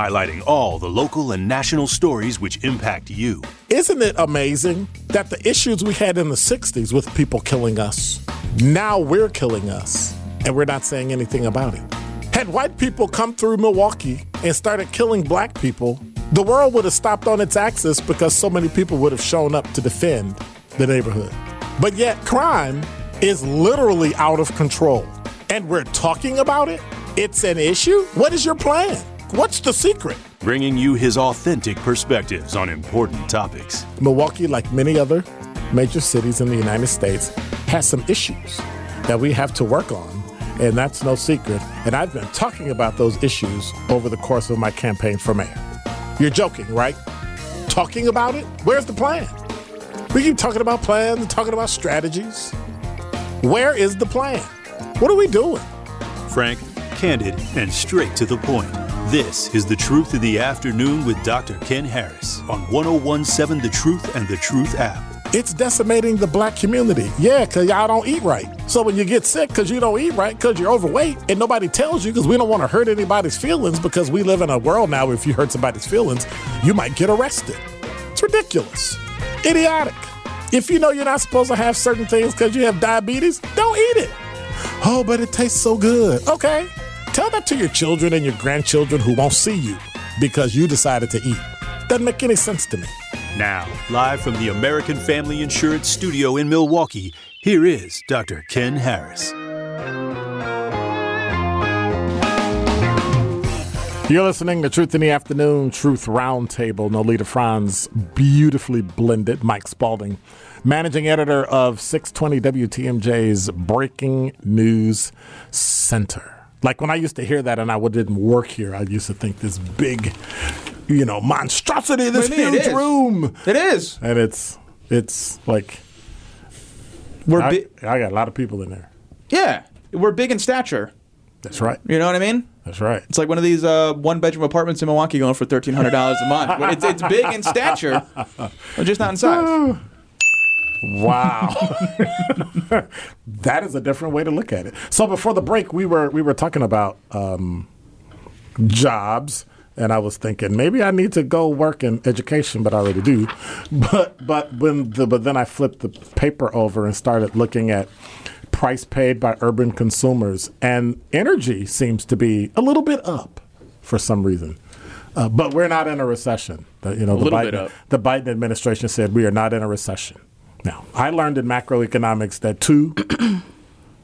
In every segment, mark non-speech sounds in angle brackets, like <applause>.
highlighting all the local and national stories which impact you. Isn't it amazing that the issues we had in the 60s with people killing us, now we're killing us, and we're not saying anything about it? Had white people come through Milwaukee and started killing black people, the world would have stopped on its axis because so many people would have shown up to defend the neighborhood. But yet, crime is literally out of control. And we're talking about it? It's an issue? What is your plan? What's the secret? Bringing you his authentic perspectives on important topics. Milwaukee, like many other major cities in the United States, has some issues that we have to work on. And that's no secret. And I've been talking about those issues over the course of my campaign for mayor. You're joking, right? Talking about it? Where's the plan? We keep talking about plans, and talking about strategies. Where is the plan? What are we doing? Frank, candid, and straight to the point. This is The Truth of the Afternoon with Dr. Ken Harris on 1017 The Truth and The Truth app. It's decimating the black community. Yeah, because y'all don't eat right. So when you get sick because you don't eat right, because you're overweight, and nobody tells you because we don't want to hurt anybody's feelings because we live in a world now where if you hurt somebody's feelings, you might get arrested. It's ridiculous. Idiotic. If you know you're not supposed to have certain things because you have diabetes, don't eat it. Oh, but it tastes so good. Okay. Tell that to your children and your grandchildren who won't see you because you decided to eat. Doesn't make any sense to me. Now, live from the American Family Insurance Studio in Milwaukee, here is Dr. Ken Harris. You're listening to Truth in the Afternoon, Truth Roundtable. Noleta Franz, beautifully blended. Mike Spaulding, managing editor of 620 WTMJ's Breaking News Center. Like when I used to hear that and I didn't work here, I used to think this big, you know, monstrosity, this? It huge is. room. It is. And it's, it's like, We're I, big. I got a lot of people in there. Yeah, we're big in stature. That's right. You know what I mean? That's right. It's like one of these uh, one bedroom apartments in Milwaukee going for thirteen hundred dollars a month. It's, it's big in stature, but just not in size. <laughs> Wow. that is a different way to look at it. So before the break, we were we were talking about um, jobs, and I was thinking maybe I need to go work in education, but I already do. <laughs> But but when the but then I flipped the paper over and started looking at price paid by urban consumers, and energy seems to be a little bit up for some reason. Uh, but we're not in a recession. The, you know, the Biden, bit up. the Biden administration said we are not in a recession. Now, I learned in macroeconomics that two <clears throat>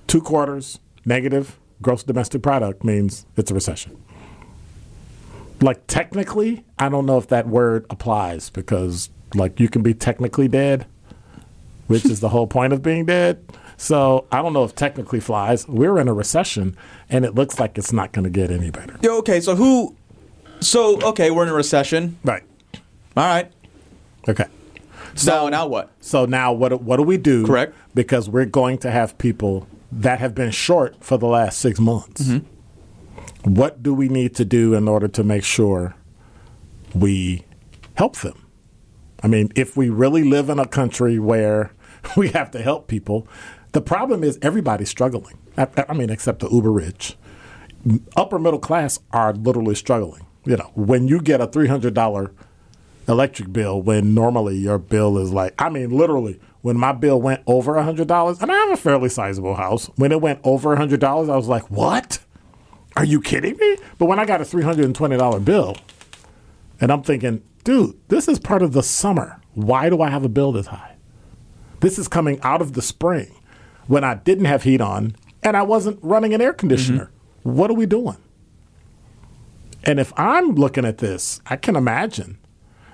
two quarters negative gross domestic product means it's a recession. Like technically, I don't know if that word applies because like you can be technically dead, which is the whole point of being dead. So I don't know if technically flies. We're in a recession, and it looks like it's not going to get any better. Okay, so who? So okay, we're in a recession. Right. All right. Okay. So now what? So now what what do we do? Correct. Because we're going to have people that have been short for the last six months. Mm-hmm. What do we need to do in order to make sure we help them? I mean, if we really live in a country where <laughs> we have to help people, the problem is everybody's struggling. I, I mean, except the uber rich. Upper middle class are literally struggling. You know, when you get a three hundred dollar electric bill when normally your bill is like I mean literally when my bill went over a hundred dollars and I have a fairly sizable house when it went over a hundred dollars I was like what? Are you kidding me? But when I got a three hundred and twenty dollar bill and I'm thinking dude this is part of the summer. Why do I have a bill this high? This is coming out of the spring when I didn't have heat on and I wasn't running an air conditioner. Mm-hmm. What are we doing? And if I'm looking at this I can imagine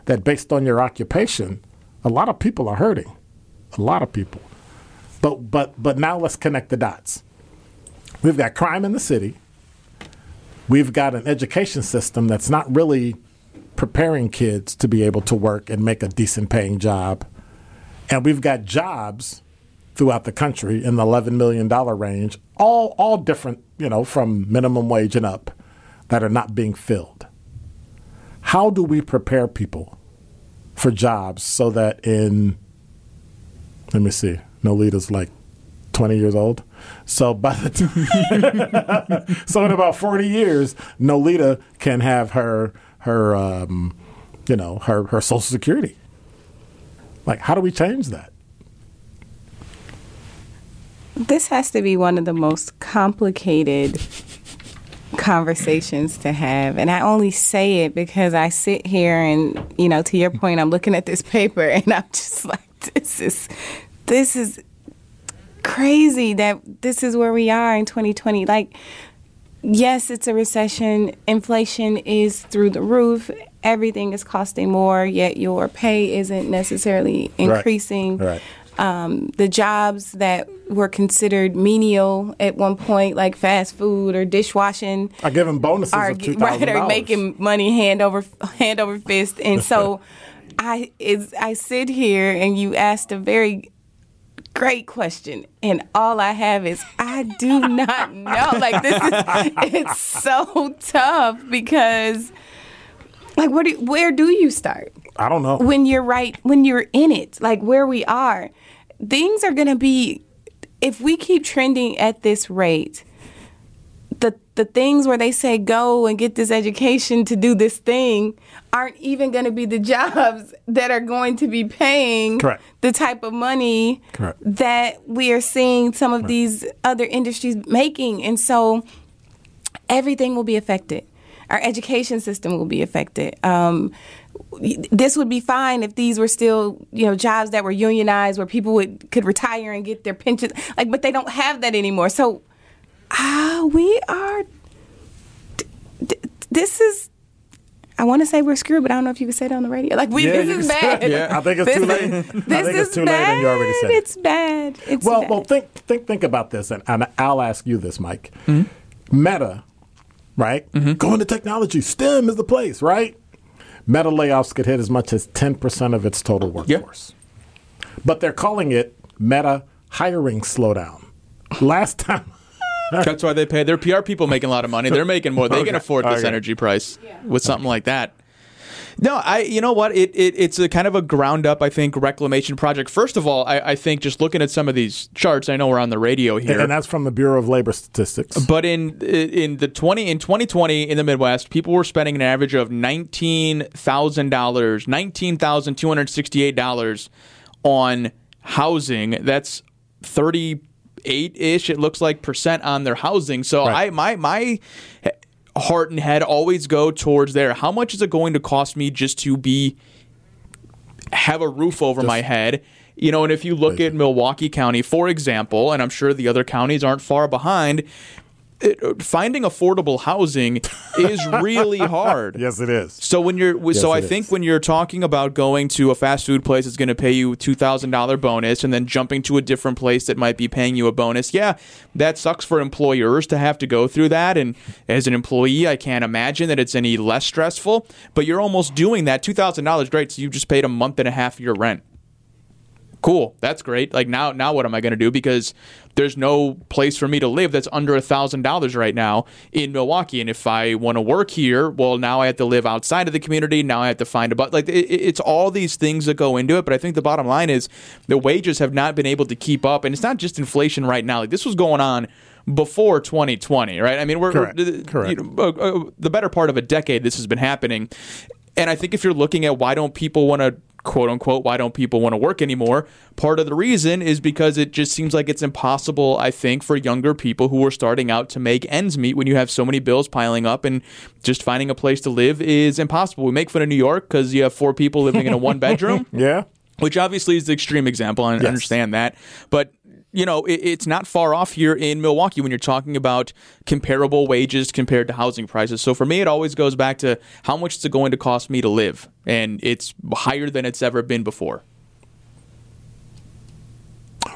that based on your occupation, a lot of people are hurting. A lot of people. But but but now let's connect the dots. We've got crime in the city. We've got an education system that's not really preparing kids to be able to work and make a decent paying job. And we've got jobs throughout the country in the 11 million dollar range, all all different, you know, from minimum wage and up that are not being filled how do we prepare people for jobs so that in let me see noleta's like 20 years old so by the time <laughs> so in about 40 years noleta can have her her um, you know her her social security. Like, how do we change that? This has to be one of the most complicated conversations to have. And I only say it because I sit here and, you know, to your point, I'm looking at this paper and I'm just <laughs> like, this is, this is crazy that this is where we are in 2020. Like, yes, it's a recession. Inflation is through the roof. Everything is costing more, yet your pay isn't necessarily increasing. Right. right. Um, the jobs that were considered menial at one point, like fast food or dishwashing, are given bonuses are, of two thousand <laughs> right, are making money hand over hand over fist. And so, <laughs> I is I sit here and you asked a very great question, and all I have is I do not know. Like this is <laughs> it's so tough because like where do where do you start? I don't know. When you're right when you're in it, like where we are, things are gonna be if we keep trending at this rate, the the things where they say go and get this education to do this thing aren't even going to be the <laughs> jobs that are going to be paying Correct. the type of money Correct. that we are seeing some of Right. these other industries making and so everything will be affected our education system will be affected um, this would be fine if these were still you know jobs that were unionized where people would could retire and get their pensions like but they don't have that anymore so ah we are d- d- this is I want to say we're screwed, but I don't know if you can say that on the radio. Like we, Yeah, this is can say bad. Yeah. I think it's This too is- late. I This think is it's too late bad. and you already said it. It's bad. It's Well, bad. well, think think think about this, and, and I'll ask you this, Mike. Meta, right? Going to technology. STEM is the place, right? Meta layoffs could hit as much as ten percent of its total workforce, but they're calling it Meta hiring slowdown. Last time, <laughs> That's why they pay their PR people making a lot of money. They're making more. They can afford this Okay. energy price with something like that. No, I. You know what? It, it it's a kind of a ground up. I think reclamation project. First of all, I, I think just looking at some of these charts. I know we're on the radio here, and that's from the Bureau of Labor Statistics. but in in the twenty in 2020 in the Midwest, people were spending an average of nineteen thousand dollars, nineteen thousand two hundred sixty eight dollars on housing. That's thirty eight ish. It looks like percent on their housing. So Right. I my my heart and head always go towards there. How much is it going to cost me just to be have a roof over my head? You know, and if you look at Milwaukee County, for example, and I'm sure the other counties aren't far behind, it, uh, finding affordable housing <laughs> is really hard. Yes, it is. So when you're so I it think is. when you're talking about going to a fast food place that's going to pay you two thousand dollar bonus and then jumping to a different place that might be paying you a bonus, yeah, that sucks for employers to have to go through that. And as an employee, I can't imagine that it's any less stressful. But you're almost doing that two thousand dollars, great. So you just paid a month and a half of your rent cool. That's great. Like now now what am i going to do? Because there's no place for me to live that's under a thousand dollars right now in milwaukee. And if i want to work here well now i have to live outside of the community. Now i have to find a but like it, it's all these things that go into it. But i think the bottom line is the wages have not been able to keep up. And it's not just inflation right now. Like this was going on before 2020 right? I mean we're, Correct. we're- Correct. you know, uh, uh, the better part of a decade this has been happening. And i think if you're looking at why don't people want to quote unquote why don't people want to work anymore part of the reason is because it just seems like it's impossible i think for younger people who are starting out to make ends meet when you have so many bills piling up and just finding a place to live is impossible we make fun of new york because you have four people living in a one <laughs> bedroom Yeah. which obviously is the extreme example. I understand that, but you know it, it's not far off here in Milwaukee when you're talking about comparable wages compared to housing prices. So for me, it always goes back to how much is it going to cost me to live, and it's higher than it's ever been before.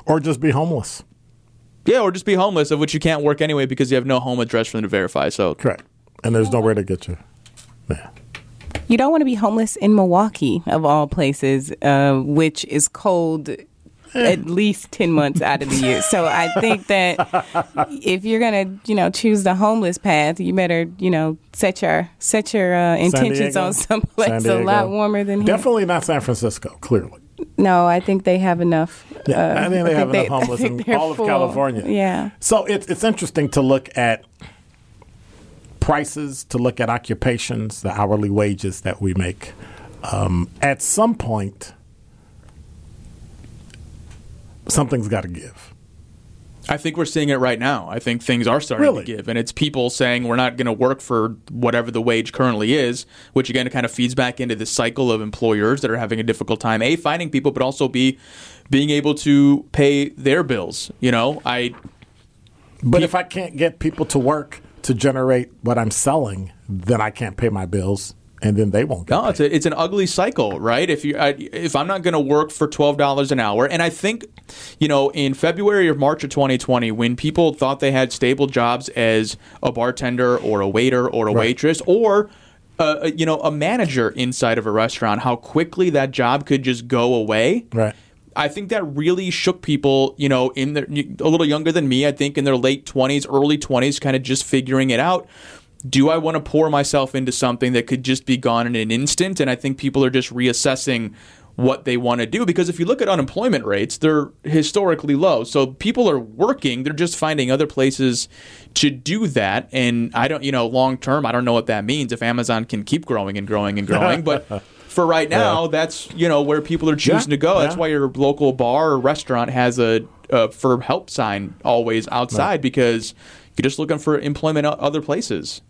Or just be homeless. Yeah, or just be homeless, of which you can't work anyway because you have no home address for them to verify. So Correct. And there's nowhere to get you. Yeah. You don't want to be homeless in Milwaukee, of all places, uh, which is cold at least 10 months out of the year. So I think that if you're going to, you know, choose the homeless path, you better, you know, set your set your uh, intentions on someplace a lot warmer than here. Definitely not San Francisco, clearly. No, I think they have enough. Yeah, uh, I think they have enough <laughs> I homeless in all of full. California. Yeah. So it's it's interesting to look at prices, to look at occupations, the hourly wages that we make. Um, at some point, something's got to give. I think we're seeing it right now. I think things are starting Really? to give, and it's people saying we're not going to work for whatever the wage currently is, which again kind of feeds back into this cycle of employers that are having a difficult time a finding people, but also b being able to pay their bills. You know, I But if I can't get people to work to generate what I'm selling, then I can't pay my bills, and then they won't. No, it's a, it's an ugly cycle, right? If you I, if I'm not going to work for twelve dollars an hour, and I think, you know, in February or March of 2020, when people thought they had stable jobs as a bartender or a waiter or a Right. waitress or uh, you know a manager inside of a restaurant, how quickly that job could just go away. Right. I think that really shook people, you know, in their a little younger than me. I think in their late twenties, early twenties, kind of just figuring it out. Do I want to pour myself into something that could just be gone in an instant? And I think people are just reassessing what they want to do because if you look at unemployment rates, they're historically low. So people are working; they're just finding other places to do that. And I don't, you know, long term, I don't know what that means if Amazon can keep growing and growing and growing, but. <laughs> For right now, that's you know where people are choosing Yeah, to go. That's why your local bar or restaurant has a, a for help sign always outside because you're just looking for employment other places.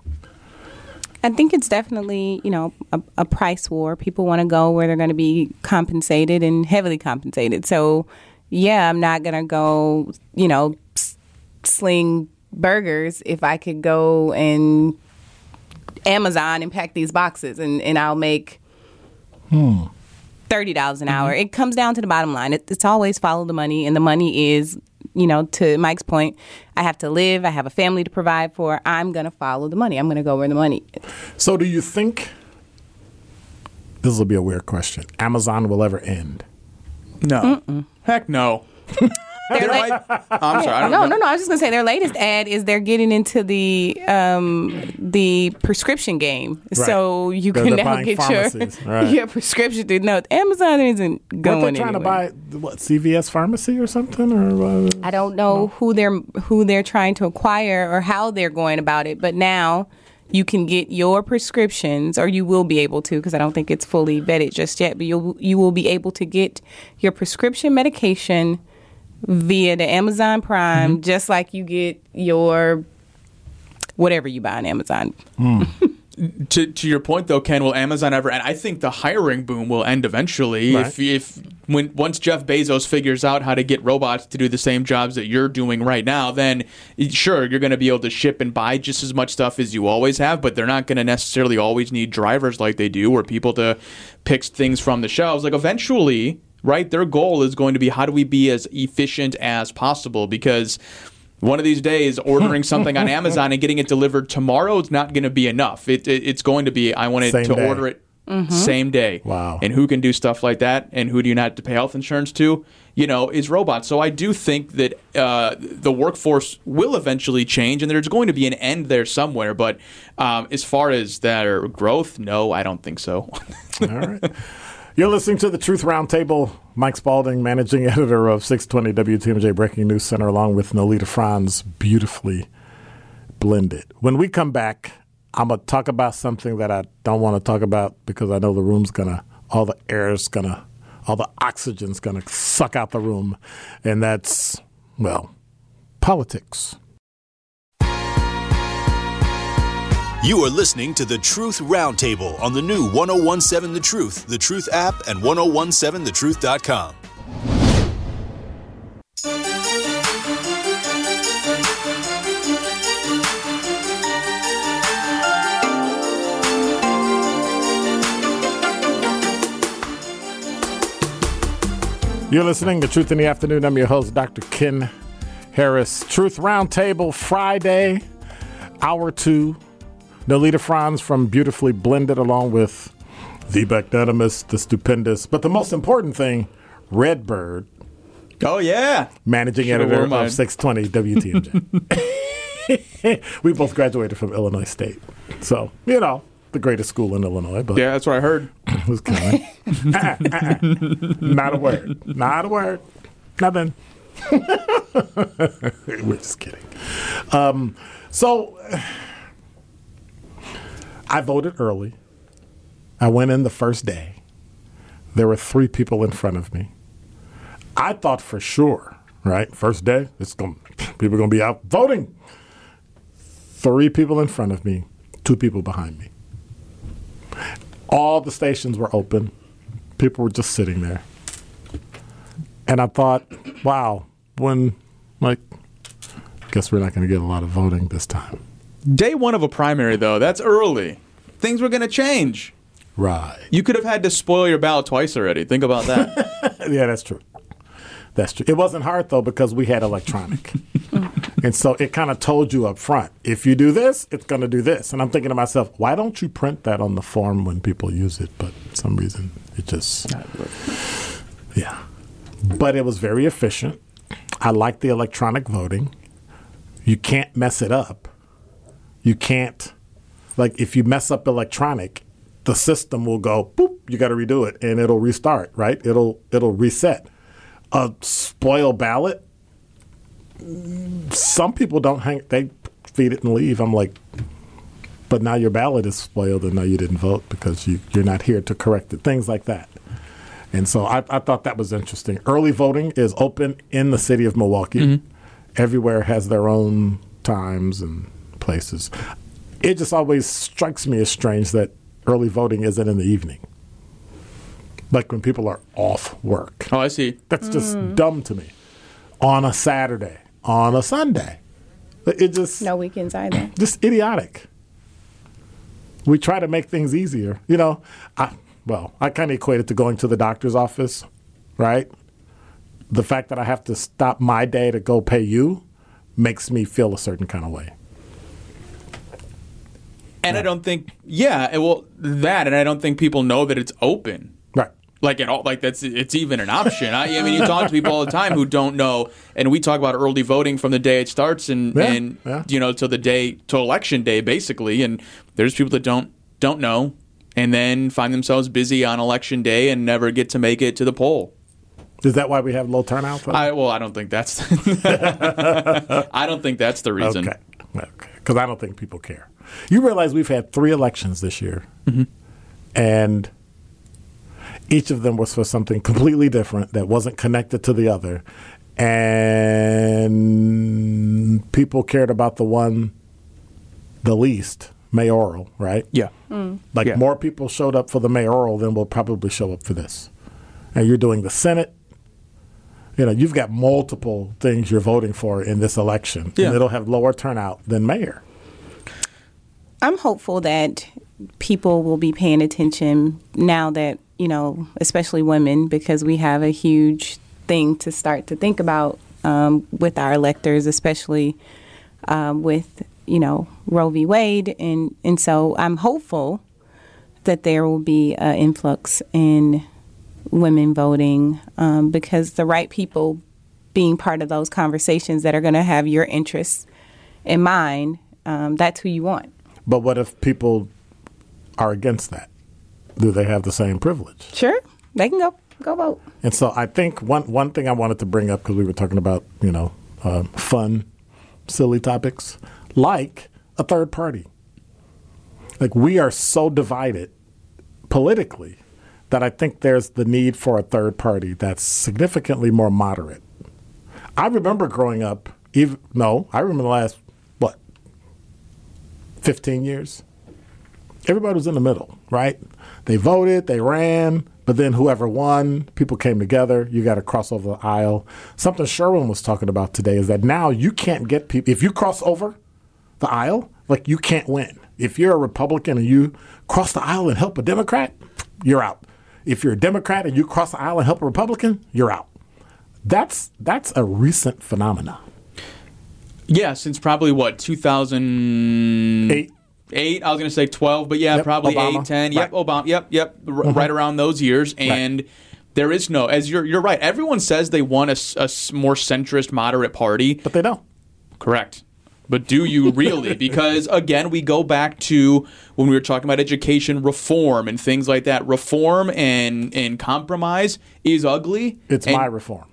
I think it's definitely, you know, a, a price war. People want to go where they're going to be compensated and heavily compensated. So, yeah, I'm not going to go, you know, sling burgers if I could go and Amazon and pack these boxes and, and I'll make hmm. thirty dollars an hour. It comes down to the bottom line. It, it's always follow the money, and the money is, you know, to Mike's point, I have to live. I have a family to provide for. I'm gonna follow the money. I'm gonna go where the money. Is. So, do you think this will be a weird question? Amazon will ever end? No, heck no. <laughs> Their la- might- I'm sorry. I don't no, know. no, no. I was just gonna say their latest ad is they're getting into the um, the prescription game, so you They're- can they're now get pharmacies, your right. <laughs> your prescription. through- No, Amazon isn't going What they're trying anywhere. to buy? What CVS pharmacy or something? Or uh, I don't know who they're who they're trying to acquire or how they're going about it, but now you can get your prescriptions, or you will be able to, because I don't think it's fully vetted just yet. But you you will be able to get your prescription medication via the Amazon Prime, mm-hmm. just like you get your whatever you buy on Amazon. Hmm. <laughs> to to your point though, Ken, will Amazon ever? And I think the hiring boom will end eventually. Right. If if when once Jeff Bezos figures out how to get robots to do the same jobs that you're doing right now, then sure you're going to be able to ship and buy just as much stuff as you always have. But they're not going to necessarily always need drivers like they do, or people to pick things from the shelves. Like eventually. Right, their goal is going to be how do we be as efficient as possible because one of these days ordering <laughs> something on Amazon and getting it delivered tomorrow is not going to be enough. It, it, it's going to be I wanted Same to day. order it same day. Wow. And who can do stuff like that and who do you not have to pay health insurance to? You know, is robots. So I do think that uh, the workforce will eventually change and there's going to be an end there somewhere. But um, as far as their growth, no, I don't think so. All right. <laughs> You're listening to the Truth Roundtable. Mike Spaulding, managing editor of 620 WTMJ Breaking News Center, along with Noleta Franz, beautifully blended. When we come back, I'm going to talk about something that I don't want to talk about because I know the room's going to, all the air's going to, all the oxygen's going to suck out the room. And that's, well, politics. You are listening to the Truth Roundtable on the new 1017 The Truth, The Truth app, and 1017thetruth.com. You're listening to Truth in the Afternoon. I'm your host, Dr. Ken Harris. Truth Roundtable Friday, hour two. Noleta Franz from Beautifully Blended, along with the magnanimous, the stupendous, but the most important thing, Redbird, oh, yeah. managing Should've editor of 620 WTMJ. <laughs> we both graduated from Illinois State. So, you know, the greatest school in Illinois, but Yeah, that's what I heard. it <laughs> was kind of <laughs> not a word. Not a word. Nothing. We're just kidding. Um, so, I voted early. I went in the first day. There were three people in front of me. I thought for sure, right? First day, it's going <laughs> people are going to be out voting. Three people in front of me, two people behind me. All the stations were open. People were just sitting there. And I thought, wow, when like guess we're not going to get a lot of voting this time. Day one of a primary, though, that's early. Things were going to change. Right. You could have had to spoil your ballot twice already. Think about that. <laughs> yeah, that's true. That's true. It wasn't hard though because we had electronic. <laughs> and so it kind of told you up front, if you do this, it's going to do this. And I'm thinking to myself, why don't you print that on the form when people use it? But for some reason it just <laughs> Yeah. But it was very efficient. I like the electronic voting. You can't mess it up. You can't like if you mess up electronic, the system will go boop, you got to redo it and it'll restart, right? It'll it'll reset. A spoil ballot some people don't hang they feed it and leave. I'm like but now your ballot is spoiled and now you didn't vote because you, you're not here to correct it. Things like that. And so I, I thought that was interesting. Early voting is open in the city of Milwaukee. Mm-hmm. Everywhere has their own times and places. It just always strikes me as strange that early voting isn't in the evening. Like when people are off work. Oh, I see. That's just mm. dumb to me. On a Saturday, on a Sunday. It just no weekends either. <clears throat> Just idiotic. We try to make things easier. You know, I well, I kind of equate it to going to the doctor's office, right? The fact that I have to stop my day to go pay you makes me feel a certain kind of way. And yeah. I don't think, yeah, well, that, and I don't think people know that it's open. Right. Like at all, like that's it's even an option. I, I, mean, you talk to people all the time who don't know, and we talk about early voting from the day it starts and yeah, and yeah. you know till the day till election day basically. And there's people that don't don't know, and then find themselves busy on election day and never get to make it to the poll. Is that why we have low turnout? I, well, I don't think that's. <laughs> I don't think that's the reason. Okay, okay, because I don't think people care. You realize we've had three elections this year, mm-hmm. and each of them was for something completely different that wasn't connected to the other, and people cared about the one the least mayoral, right? Yeah. Mm. Like yeah. more people showed up for the mayoral than will probably show up for this. And you're doing the Senate. You know, you've got multiple things you're voting for in this election, yeah. and it'll have lower turnout than mayor. I'm hopeful that people will be paying attention now that, you know, especially women, because we have a huge thing to start to think about um, with our electors, especially um, with, you know, Roe v. Wade. And, and so I'm hopeful that there will be an influx in women voting um, because the right people being part of those conversations that are going to have your interests in mind, um, that's who you want. But what if people are against that? Do they have the same privilege? Sure, they can go go vote. And so I think one one thing I wanted to bring up because we were talking about you know uh, fun, silly topics like a third party. Like we are so divided politically that I think there's the need for a third party that's significantly more moderate. I remember growing up, even no, I remember the last 15 years, everybody was in the middle, right? They voted, they ran, but then whoever won, people came together. You got to cross over the aisle. Something Sherwin was talking about today is that now you can't get people, if you cross over the aisle, like you can't win. If you're a Republican and you cross the aisle and help a Democrat, you're out. If you're a Democrat and you cross the aisle and help a Republican, you're out. That's that's a recent phenomenon. Yeah, since probably what 2008. Eight, I was going to say 12, but yeah, yep, probably Obama. 8, 10. Yep, right. Obama. Yep, yep, r- mm-hmm. right around those years. And right. there is no, as you're, you're right, everyone says they want a, a more centrist, moderate party. But they don't. Correct. But do you really? <laughs> because again, we go back to when we were talking about education reform and things like that. Reform and, and compromise is ugly. It's and, my reform.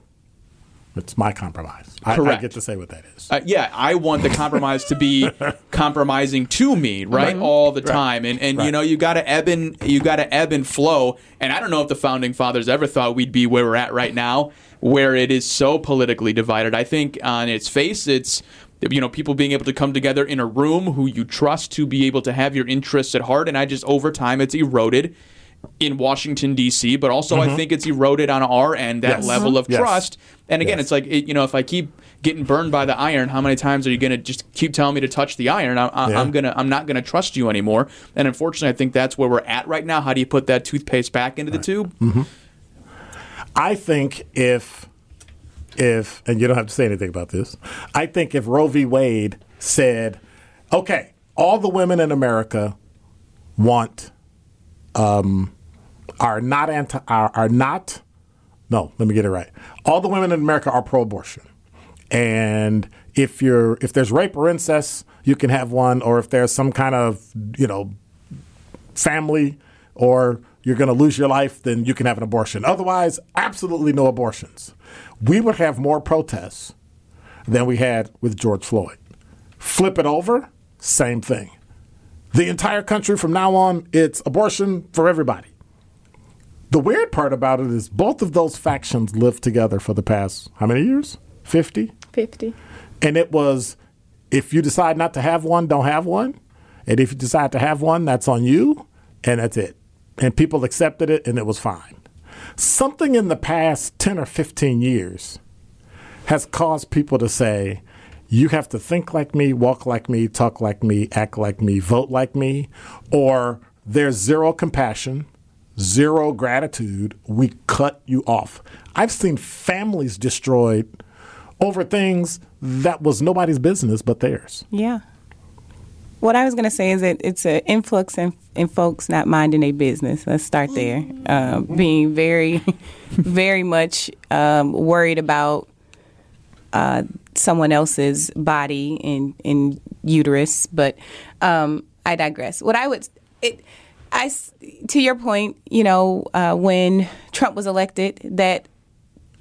It's my compromise. I, I Correct. get to say what that is. Uh, yeah, I want the compromise to be <laughs> compromising to me, right, all the time, and and you know you got to ebb and you got to ebb and flow. And I don't know if the founding fathers ever thought we'd be where we're at right now, where it is so politically divided. I think on its face, it's you know people being able to come together in a room who you trust to be able to have your interests at heart, and I just over time it's eroded. In Washington D.C., but also I think it's eroded on our end that Mm-hmm. Yes. level of Yes. trust. And again, Yes. it's like it, you know, if I keep getting burned by the iron, how many times are you going to just keep telling me to touch the iron? I, I, Yeah. I'm gonna, I'm not going to trust you anymore. And unfortunately, I think that's where we're at right now. How do you put that toothpaste back into the tube? I think if if and you don't have to say anything about this. I think if Roe v. Wade said, "Okay, all the women in America want um, are not anti are, are not no, let me get it right. All the women in America are pro-abortion, and if you're if there's rape or incest, you can have one, or if there's some kind of you know family or you're going to lose your life, then you can have an abortion. Otherwise, absolutely no abortions. We would have more protests than we had with George Floyd. Flip it over, same thing. The entire country from now on, it's abortion for everybody. The weird part about it is both of those factions lived together for the past, how many years? 50? 50. And it was if you decide not to have one, don't have one. And if you decide to have one, that's on you. And that's it. And people accepted it and it was fine. Something in the past 10 or 15 years has caused people to say, you have to think like me, walk like me, talk like me, act like me, vote like me, or there's zero compassion, zero gratitude. We cut you off. I've seen families destroyed over things that was nobody's business but theirs. Yeah. What I was going to say is that it's an influx in, in folks not minding their business. Let's start there. Um, being very, <laughs> very much um, worried about uh, someone else's body in, in uterus. But um, I digress. What I would, it, I, to your point, you know, uh, when Trump was elected, that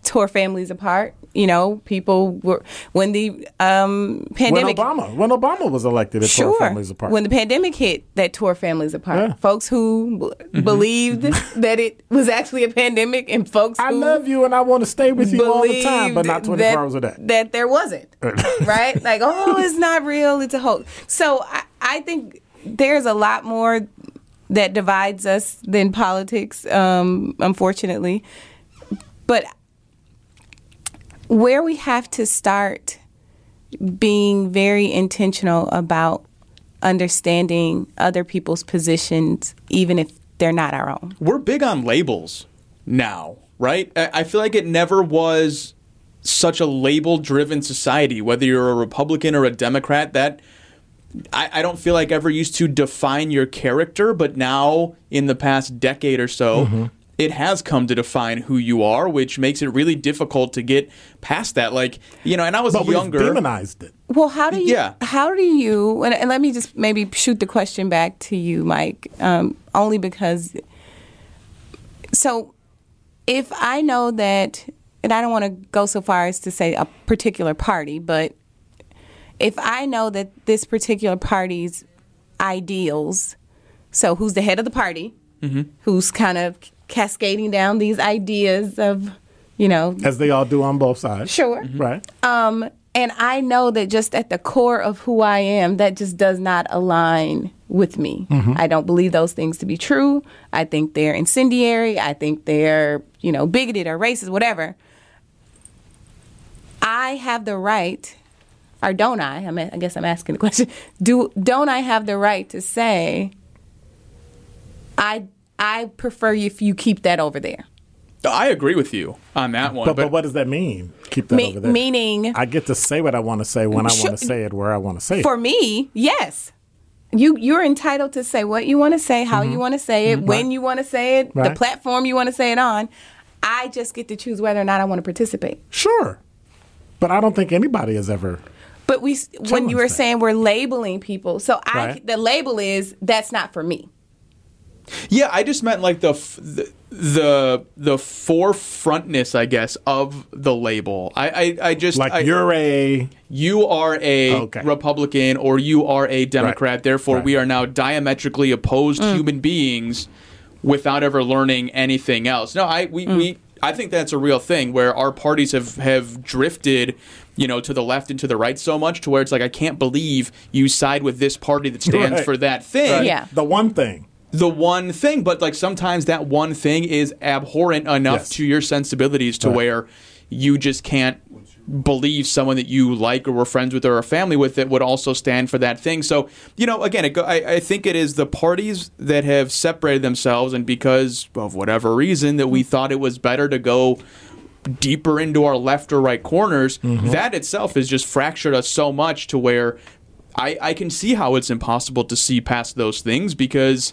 tore families apart. You know, people were when the um, pandemic. When Obama, when Obama was elected, it tore Sure. families apart. When the pandemic hit, that tore families apart. Yeah. Folks who b- Mm-hmm. believed <laughs> that it was actually a pandemic, and folks I who love you and I want to stay with you all the time, but not believed 24 hours a day. That there wasn't, <laughs> right? Like, oh, it's not real. It's a hoax. So I, I think there's a lot more that divides us than politics, um, unfortunately. But where we have to start being very intentional about understanding other people's positions, even if they're not our own. We're big on labels now, right? I I feel like it never was such a label-driven society. Whether you're a Republican or a Democrat, that I, I don't feel like ever used to define your character, but now in the past decade or so, mm-hmm. It has come to define who you are, which makes it really difficult to get past that. Like you know, and I was but younger. we've demonized it. Well, how do you? Yeah. How do you? And, and let me just maybe shoot the question back to you, Mike. Um, only because. So, if I know that, and I don't want to go so far as to say a particular party, but if I know that this particular party's ideals, so who's the head of the party, who's kind of cascading down these ideas of, you know, As they all do on both sides. sure. Right. Um, and I know that just at the core of who I am, that just does not align with me. I don't believe those things to be true. I think they're incendiary. I think they're, you know, bigoted or racist, whatever. I have the right, or don't I? I, mean, I guess I'm asking the question. <laughs> Do don't I have the right to say, I I prefer if you keep that over there? I agree with you on that one. But, but what does that mean? Keep that Me- over there. meaning- I get to say what I want to say when I Sure. want to say it where I want to say it. For me, yes. You you're entitled to say what you want to say, how you want to say it, when you want to say it, the Mm-hmm. Platform you want to say it on. I just get to choose whether or not I want to participate. Sure. But I don't think anybody has ever. But we when you were that. saying we're labeling people, so I Right. the label is that's not for me. Yeah, I just meant like the f- the the, the forefrontness, I guess, of the label. I I, I just Like I, you're a you are a Okay. Republican or you are a Democrat. Right. Therefore, Right. we are now diametrically opposed mm. human beings without ever learning anything else. No, I we, mm. we I think that's a real thing where our parties have have drifted. You know, to the left and to the right so much to where it's like I can't believe you side with this party that stands Right. for that thing right? Yeah. the one thing. The one thing, but like sometimes that one thing is abhorrent enough Yes. to your sensibilities to Right. where you just can't believe someone that you like or were friends with or a family with that would also stand for that thing. So, you know, again, it I, I think it is the parties that have separated themselves, and because of whatever reason that we hmm. thought it was better to go deeper into our left or right corners, mm-hmm. that itself has just fractured us so much to where I, I can see how it's impossible to see past those things because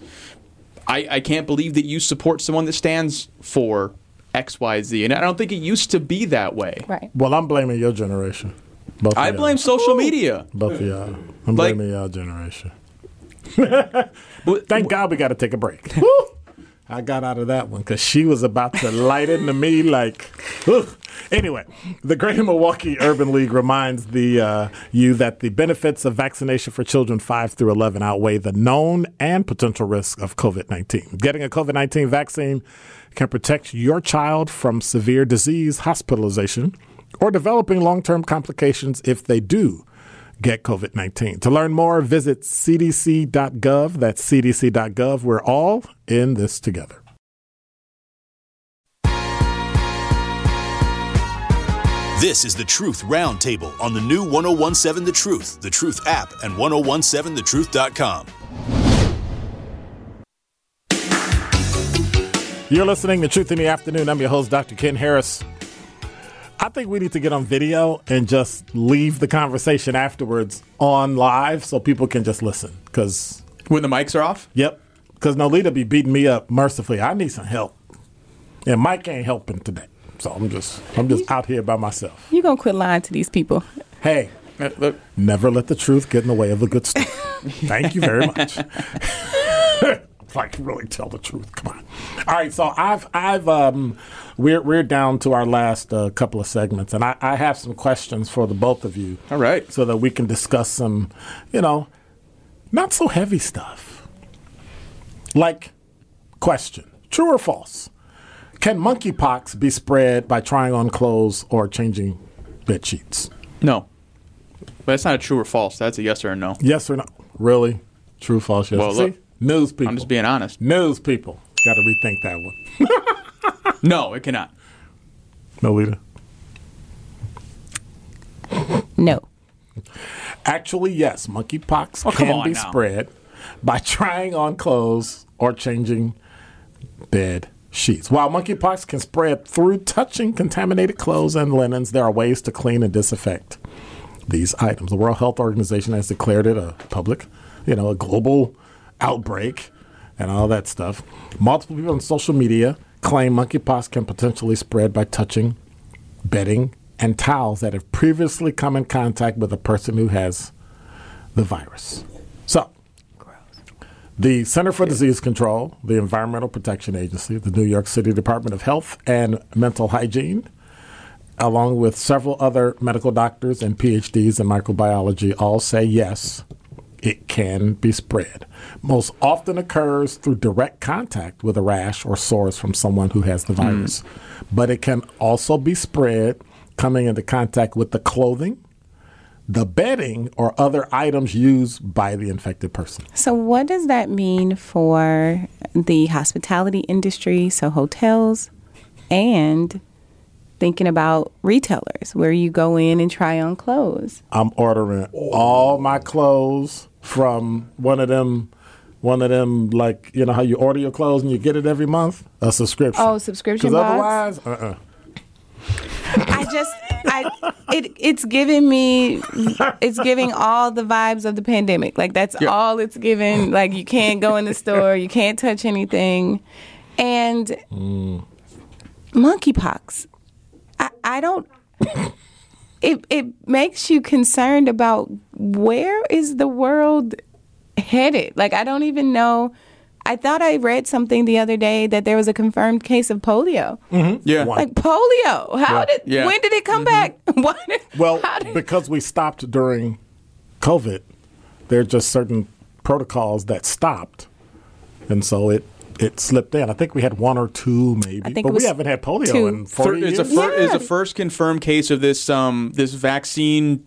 I, I can't believe that you support someone that stands for X, Y, Z. And I don't think it used to be that way. Right. Well, I'm blaming your generation. Both I blame social media. both of y'all. I'm Like- blaming y'all generation. But- <laughs> Thank God we got to take a break. <laughs> I got out of that one because she was about to light into me like. ugh. Anyway, the Greater Milwaukee Urban League reminds the uh, you that the benefits of vaccination for children 5 through 11 outweigh the known and potential risk of COVID 19. Getting a COVID 19 vaccine can protect your child from severe disease, hospitalization, or developing long term complications if they do get COVID 19. To learn more, visit cdc.gov. That's cdc.gov. We're all in this together. This is the Truth Roundtable on the new 1017 The Truth, The Truth app, and 1017thetruth.com. You're listening to Truth in the Afternoon. I'm your host, Dr. Ken Harris. I think we need to get on video and just leave the conversation afterwards on live so people can just listen. Because, When the mics are off? yep, because Noleta be beating me up mercifully. I need some help. And Mike ain't helping today. So I'm just I'm just out here by myself. You're going to quit lying to these people. Hey, Uh, Look, Never let the truth get in the way of a good story. <laughs> Thank you very much. <laughs> like really tell the truth. Come on. All right, so I've I've um we're we're down to our last uh, couple of segments, and I, I have some questions for the both of you. All right. so that we can discuss some, you know, not so heavy stuff. Like, question: True or false? Can monkeypox be spread by trying on clothes or changing bed sheets? no. But it's not a true or false. That's a yes or a no. Yes or no? Really? True, false, yes. Well, See? Look, News people. I'm just being honest. News people. Got to rethink that one. <laughs> No, it cannot. No, leader. No. Actually, yes. Monkeypox Oh, can be now. spread by <laughs> trying on clothes or changing bed sheets. While monkeypox can spread through touching contaminated clothes and linens, there are ways to clean and disinfect these items. The World Health Organization has declared it a public, you know, a global outbreak and all that stuff. Multiple people on social media claim monkeypox can potentially spread by touching bedding and towels that have previously come in contact with a person who has the virus. So, the Center for Disease Control, the Environmental Protection Agency, the New York City Department of Health and Mental Hygiene, along with several other medical doctors and PhDs in microbiology, all say yes, it can be spread. Most often occurs through direct contact with a rash or sores from someone who has the hmm. virus. But it can also be spread coming into contact with the clothing, the bedding, or other items used by the infected person. So, what does that mean for the hospitality industry? So, hotels and thinking about retailers where you go in and try on clothes. I'm ordering all my clothes from one of them, one of them like you know how you order your clothes and you get it every month, a subscription. Oh, subscription 'Cause box? otherwise, uh-uh. I just, I, it, it's giving me, it's giving all the vibes of the pandemic. Like that's Yeah. all it's giving. Like you can't go in the <laughs> store, you can't touch anything, and mm. monkeypox. I, I don't. It it makes you concerned about where is the world headed. Like I don't even know. I thought I read something the other day that there was a confirmed case of polio. Mm-hmm. Yeah. One. Like polio. How did Yeah. when did it come mm-hmm. back? <laughs> Why did- Well, did- because we stopped during COVID, there are just certain protocols that stopped, and so it it slipped in. I think we had one or two, maybe, I think but we haven't had polio two. in forty is years. a fir- is Yeah. a first confirmed case of this um this vaccine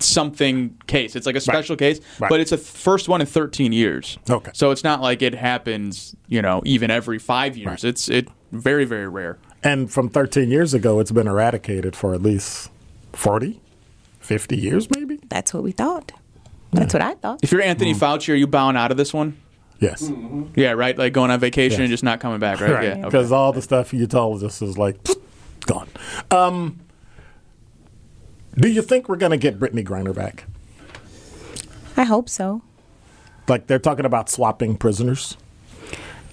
something case. It's like a special case, Right. but it's a th- first one in 13 years. Okay. So it's not like it happens, you know, even every 5 years. Right. It's it very very rare. and from 13 years ago, it's been eradicated for at least 40, 50 years, maybe. That's what we thought. That's what I thought. If you're Anthony Mm. Fauci, are you bowing out of this one? Yes, Yeah, right. Like going on vacation Yes. and just not coming back, right? right. Yeah. okay. Because all the stuff you told us is like gone. Um, do you think we're going to get Brittney Griner back? I hope so. like they're talking about swapping prisoners.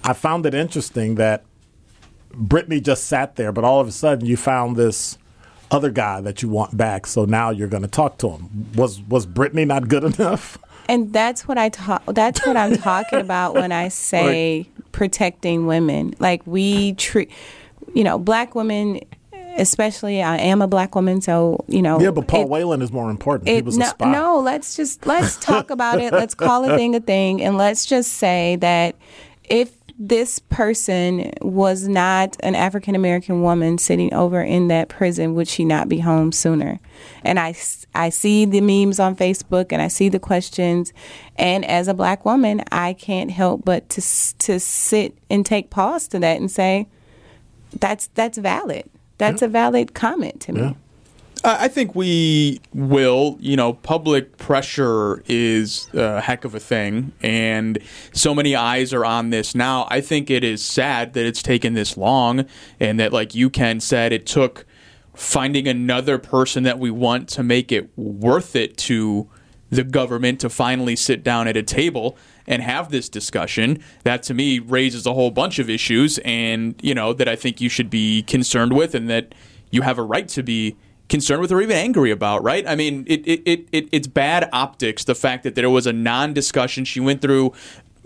I found it interesting that Brittney just sat there, but all of a sudden you found this other guy that you want back. So now you're going to talk to him. Was was Brittney not good enough? <laughs> And that's what I talk. That's what I'm <laughs> talking about when I say protecting women. Like we treat, you know, black women, especially. I am a black woman, so you know. Yeah, but Paul it- Whelan is more important. he it- was no, no, let's just let's talk about it. Let's call a thing a thing, and let's just say that if this person was not an African American woman sitting over in that prison, would she not be home sooner? And I, I see the memes on Facebook and I see the questions, and as a black woman, I can't help but to to sit and take pause to that and say, that's that's valid. That's a valid comment to me. Yeah. I think we will. You know, public pressure is a heck of a thing, and so many eyes are on this now. I think it is sad that it's taken this long, and that, like you Ken said, it took finding another person that we want to make it worth it to the government to finally sit down at a table and have this discussion that to me raises a whole bunch of issues and you know that I think you should be concerned with and that you have a right to be concerned with or even angry about right? I mean it, it, it, it it's bad optics the fact that there was a non-discussion. She went through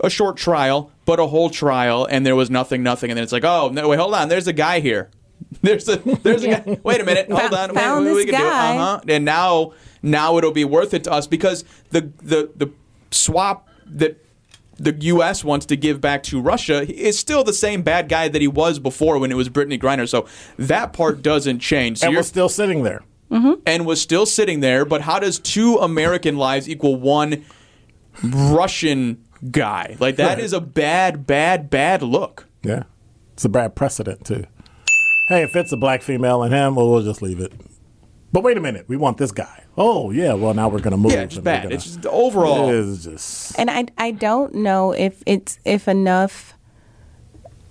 a short trial but a whole trial and there was nothing nothing. And then it's like oh no wait hold on. There's a guy here. <laughs> There's a there's a guy. <laughs> Wait a minute. Hold on. found wait, we this can do guy. uh-huh. And now now it'll be worth it to us because the the the swap that the U.S. wants to give back to Russia is still the same bad guy that he was before when it was Brittney Griner. So that part <laughs> doesn't change. So and you're- we're still sitting there. Mm-hmm. and was still sitting there. But how does two American lives equal one Russian guy? Like that Right. is a bad, bad, bad look. Yeah, it's a bad precedent too. Hey, if it's a black female and him, well, we'll just leave it. But wait a minute, we want this guy. Oh yeah, well now we're going to move. Yeah, it's and we're bad. gonna- It's just overall. It is just And I I don't know if it's if enough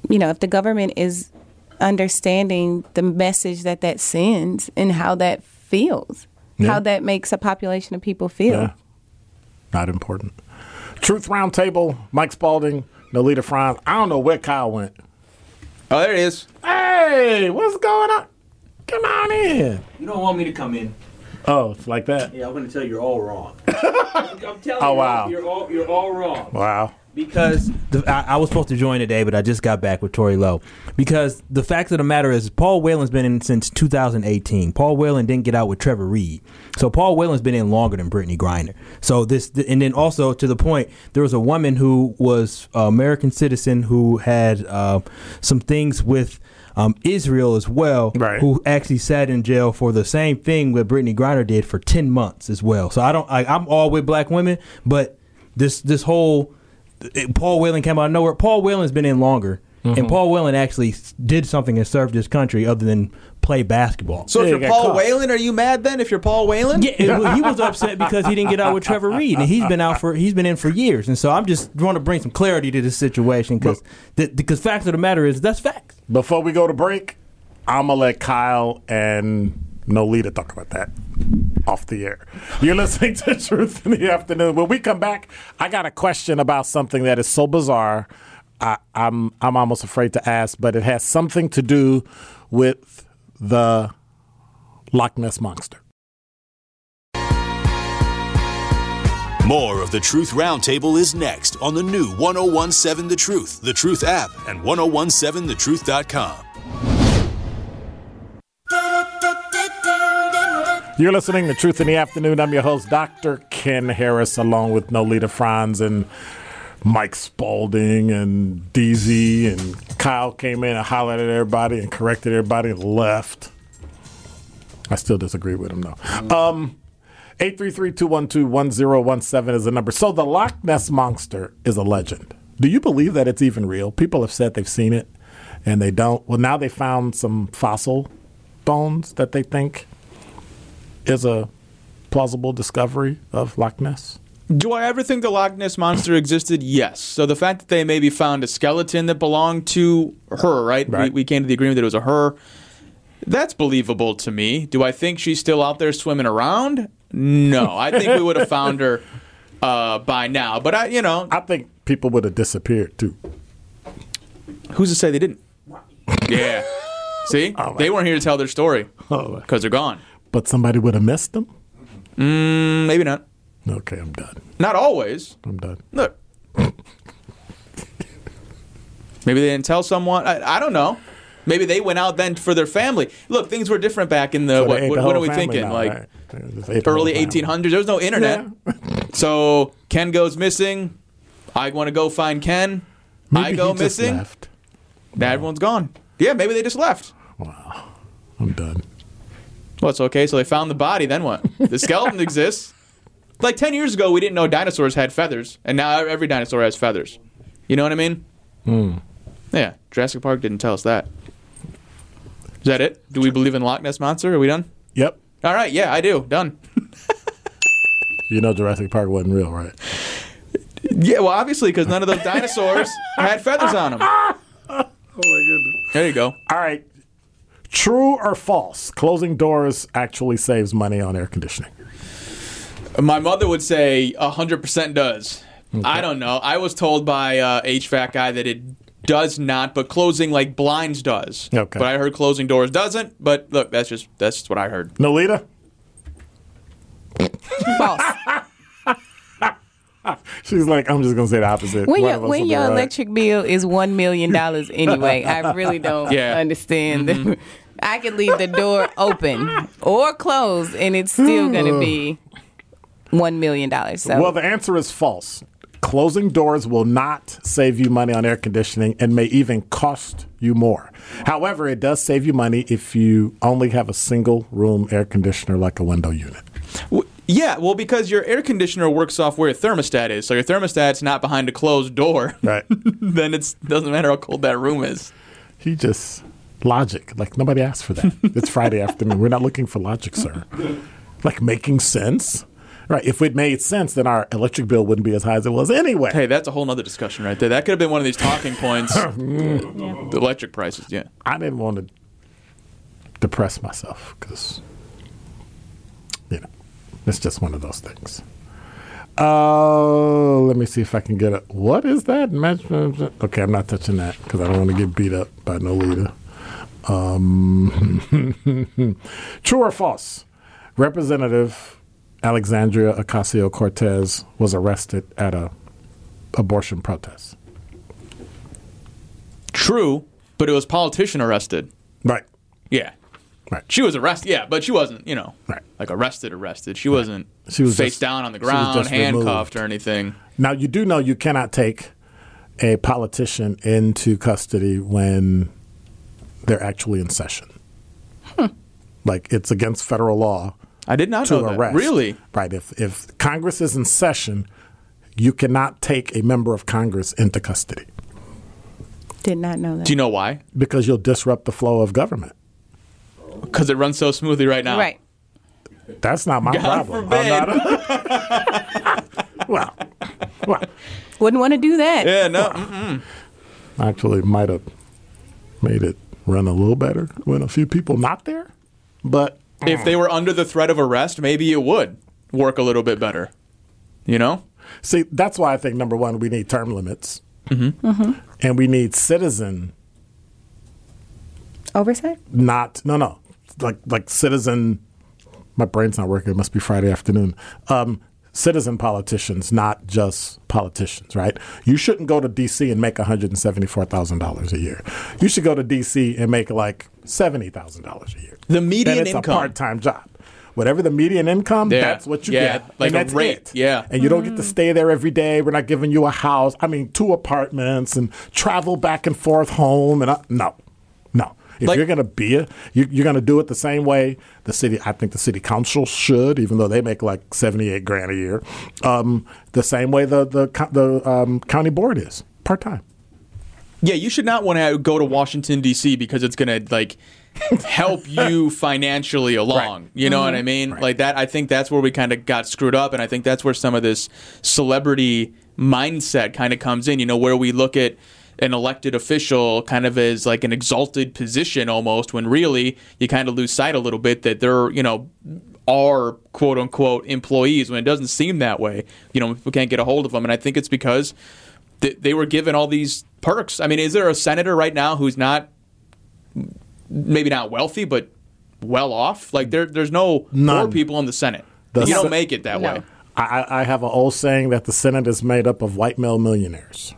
you know, if the government is understanding the message that that sends and how that feels. Yeah. How that makes a population of people feel. Yeah. Not important. Truth Roundtable, Mike Spaulding, Noleta Franz. I don't know where Kyle went. Oh, there it is. Hey, what's going on? Come on in. You don't want me to come in. Oh, it's like that. Yeah, I'm going to tell you you're all wrong. <laughs> I'm telling Oh, you, wow. you're all you're all wrong. Wow. Because the, I, I was supposed to join today, but I just got back with Tori Lowe. Because the fact of the matter is, Paul Whelan's been in since 2018. Paul Whelan didn't get out with Trevor Reed, so Paul Whelan's been in longer than Brittney Griner. So this, and then also to the point, there was a woman who was an American citizen who had uh, some things with. Um, Israel as well, Right. who actually sat in jail for the same thing that Brittney Griner did for ten months as well. So I don't, I, I'm all with black women, but this this whole it- Paul Whelan came out of nowhere. Paul Whelan's been in longer, Mm-hmm. and Paul Whelan actually did something and served his country other than play basketball. So Yeah, if you you're Paul caught. Whelan, are you mad then? If you're Paul Whelan? yeah, it- he was upset because he didn't get out with Trevor Reed, and he's been out for he's been in for years. And so I'm just want to bring some clarity to this situation because because facts of the matter is that's facts. Before we go to break, I'm gonna let Kyle and Noleta talk about that off the air. You're listening to <laughs> Truth in the Afternoon. When we come back, I got a question about something that is so bizarre. I, I'm I'm almost afraid to ask, but it has something to do with the Loch Ness monster. More of the Truth Roundtable is next on the new 1017 The Truth, The Truth app, and 1017thetruth.com. You're listening to Truth in the Afternoon. I'm your host, Dr. Ken Harris, along with Noleta Franz and Mike Spaulding and DZ. And Kyle came in and at everybody and corrected everybody and left. I still disagree with him, though. Um, 833-212-1017 is the number. So the Loch Ness Monster is a legend. Do you believe that it's even real? People have said they've seen it and they don't. Well, now they found some fossil bones that they think is a plausible discovery of Loch Ness. Do I ever think the Loch Ness monster existed? Yes. So the fact that they maybe found a skeleton that belonged to her, right? Right. We, we came to the agreement that it was a her. That's believable to me. Do I think she's still out there swimming around? No. I think we would have found her uh, by now. But I, you know, I think people would have disappeared too. who's to say they didn't? <laughs> Yeah. See, they weren't here to tell their story Oh, because they're gone. but somebody would have missed them. Mm, maybe not. Okay, I'm done. Not always. I'm done. Look. <laughs> Maybe they didn't tell someone. I, I don't know. Maybe they went out then for their family. Look, things were different back in the So what, what, what are we thinking? now, like right? They just ate the early whole family. 1800s. There was no internet. So Ken goes missing. I want to go find Ken. Maybe I go missing. left. Everyone's gone. Yeah, maybe they just left. Wow, I'm done. Well, it's okay. So they found the body. Then what? The skeleton <laughs> exists. Like 10 years ago, we didn't know dinosaurs had feathers. And now every dinosaur has feathers. You know what I mean? Hmm. Yeah. Jurassic Park didn't tell us that. Is that it? Do we believe in Loch Ness Monster? Are we done? Yep. All right. Yeah, I do. Done. <laughs> You know Jurassic Park wasn't real, right? Yeah, well, obviously, because none of those dinosaurs <laughs> had feathers on them. Oh my goodness. There you go. All right. True or false? Closing doors actually saves money on air conditioning. My mother would say 100% does. I don't know. I was told by uh, HVAC guy that it does not, but closing like blinds does. Okay. But I heard closing doors doesn't. But look, that's just that's just what I heard. Noleta? False. <laughs> She's like, I'm just gonna say the opposite. When One your when your right. electric bill is one million dollars anyway, I really don't Yeah. understand. Mm-hmm. <laughs> I could leave the door open or closed, and it's still going to be one million dollars. So Well, the answer is false. Closing doors will not save you money on air conditioning and may even cost you more. However, it does save you money if you only have a single room air conditioner like a window unit. W- Yeah, well, because your air conditioner works off where your thermostat is, so your thermostat's not behind a closed door. Right. <laughs> then it doesn't matter how cold that room is. he just logic. Like nobody asked for that. it's Friday <laughs> afternoon. We're not looking for logic, sir. Like making sense. Right. If it made sense, then our electric bill wouldn't be as high as it was anyway. Hey, that's a whole other discussion right there. That could have been one of these talking <laughs> points. the electric prices, yeah. I didn't want to depress myself because, you know, it's just one of those things. Uh, let me see if I can get it. What is that? Okay, I'm not touching that because I don't want to get beat up by Noleta. Um, <laughs> true or false? Representative Alexandria Ocasio Cortez was arrested at a abortion protest. True, but it was politician arrested. Right. Yeah. Right. She was arrested, yeah, but she wasn't, you know, Right. like arrested, arrested. She wasn't She was face just- down on the ground, handcuffed removed. or anything. Now you do know you cannot take a politician into custody when they're actually in session. Like it's against federal law I did not to know that. arrest. Really? Right. If if Congress is in session, you cannot take a member of Congress into custody did not know that. Do you know why? because you'll disrupt the flow of government. Because it runs so smoothly right now. right. That's not my God problem. forbid. I'm not- <laughs> well, well, Wouldn't want to do that. Yeah, no. mm-mm. actually might have made it run a little better when a few people not there, but If they mm. were under the threat of arrest, maybe it would work a little bit better. You know? See, that's why I think number one, we need term limits, mm-hmm. Mm-hmm. and we need citizen, Oversight. not no, no, like like citizen. My brain's not working. It must be Friday afternoon. Um, citizen politicians, not just politicians, right? You shouldn't go to DC and make $174,000 a year. You should go to DC and make like $70,000 a year. The median then it's income. a part-time job. Whatever the median income, Yeah. that's what you Yeah, get. like and a that's rate. it. Yeah. And you don't get to mm. stay there every day. We're not giving you a house. I mean, two apartments and travel back and forth home. And I, no, no. If Like- you're going to be a, you, you're going to do it the same way the city. I think the city council should, even though they make like seventy eight grand a year, um, the same way the the the um, county board is part time. Yeah, you should not want to go to Washington D.C. because it's going to like help <laughs> you financially along. Right. You know what I mean? Like that. I think that's where we kind of got screwed up, and I think that's where some of this celebrity mindset kind of comes in. You know, where we look at an elected official kind of as like an exalted position almost, when really you kind of lose sight a little bit that they're you know are quote unquote employees when it doesn't seem that way. You know, we can't get a hold of them, and I think it's because th- they were given all these perks. I mean, is there a senator right now who's not maybe not wealthy but well off? Like there, there's no poor None. people in the Senate. The you don't Se- make it that No. way. I, I I have an old saying that the Senate is made up of white male millionaires.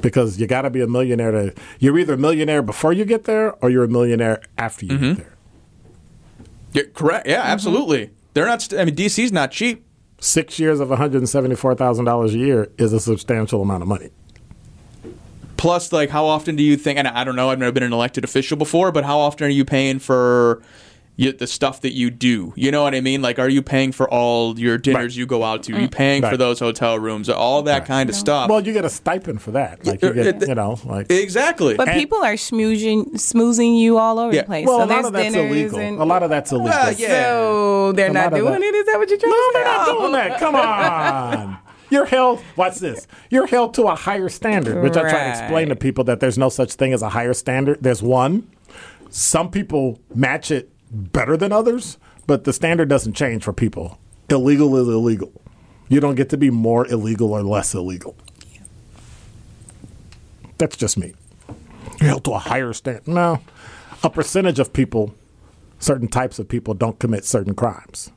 Because you got to be a millionaire to. You're either a millionaire before you get there, or you're a millionaire after you Mm-hmm. get there. Yeah, correct. Yeah, absolutely. They're not. St- I mean, DC's not cheap. Six years of one hundred and seventy-four thousand dollars a year is a substantial amount of money. Plus, like, how often do you think? And I don't know. I've never been an elected official before, but how often are you paying for? You, the stuff that you do, you know what I mean? Like, are you paying for all your dinners Right. you go out to? Are you mm. paying for those hotel rooms? All that kind of stuff. Well, you get a stipend for that. Like you get, you know, like. exactly. But And- people are schmoozing, smoozing you all over Yeah. the place. well, so a lot there's of that's illegal. and A lot of that's illegal. Well, yeah. so they're A not doing that- it. Is that what you're trying No, to they're not doing that. Come <laughs> on. You're held. Watch this. You're held to a higher standard, which I try to explain to people that there's no such thing as a higher standard. There's one. Some people match it better than others, but the standard doesn't change for people. Illegal is illegal. You don't get to be more illegal or less illegal. That's just me. You're held to a higher standard. No. A percentage of people, certain types of people, don't commit certain crimes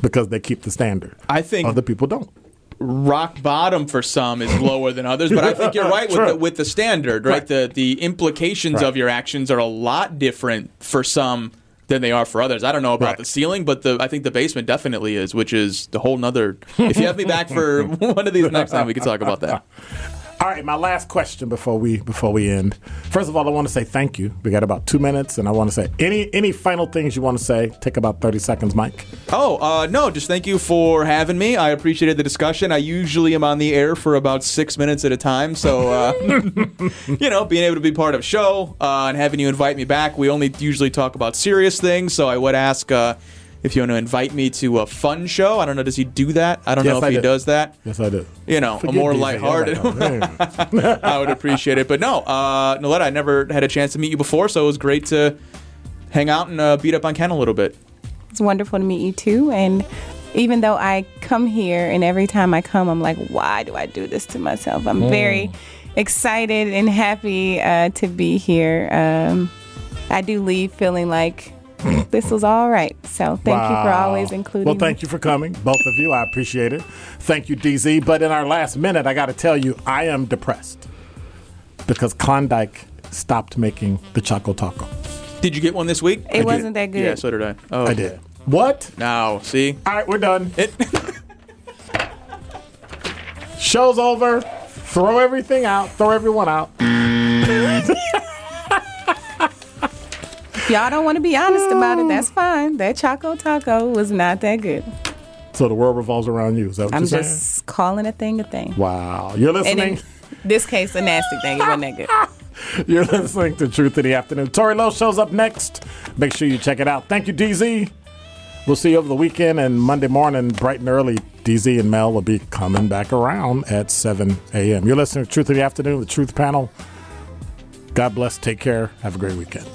because they keep the standard. I think Other people don't. Rock bottom for some is lower than others, but I think you're right with the, with the standard, right? Right. The the implications Right. of your actions are a lot different for some than they are for others. I don't know about Right. the ceiling, but the I think the basement definitely is, which is the whole nother. if you have me back for <laughs> one of these next time, we can talk about that. All right, my last question before we before we end. First of all, I want to say thank you. We got about two minutes, and I want to say any any final things you want to say. Take about thirty seconds, Mike. Oh, uh, no, just thank you for having me. I appreciated the discussion. I usually am on the air for about six minutes at a time. So, uh, <laughs> you know, being able to be part of a show uh, and having you invite me back, we only usually talk about serious things. So I would ask uh, if you want to invite me to a fun show. I don't know, does he do that? I don't Yes, know if I he do. does that. Yes, I do. You know, a more these lighthearted. things. <laughs> I would appreciate it. But no, uh, Noleta, I never had a chance to meet you before, so it was great to hang out and uh, beat up on Ken a little bit. It's wonderful to meet you too. And even though I come here and every time I come, I'm like, why do I do this to myself? I'm Mm. very excited and happy uh, to be here. Um, I do leave feeling like <laughs> this was all right. So thank you for always including Well, me. thank you for coming, both of you. I appreciate it. Thank you, DZ. But in our last minute, I got to tell you, I am depressed because Klondike stopped making the Choco Taco. Did you get one this week? It wasn't that good. Yeah, so did I. Oh, I did. What? Now, see? All right, we're done. It, <laughs> Show's over. Throw everything out. Throw everyone out. <laughs> Y'all don't want to be honest about it. Oh. That's fine. That Choco Taco was not that good. So the world revolves around you. Is that what I'm you're saying? just calling a thing a thing. Wow. You're listening. in this case, a nasty thing. It wasn't that good. <laughs> You're listening to Truth in the Afternoon. Tori Lowe shows up next. Make sure you check it out. Thank you, DZ. We'll see you over the weekend and Monday morning, bright and early. DZ and Mel will be coming back around at 7 a.m. You're listening to Truth in the Afternoon, the Truth Panel. God bless. Take care. Have a great weekend.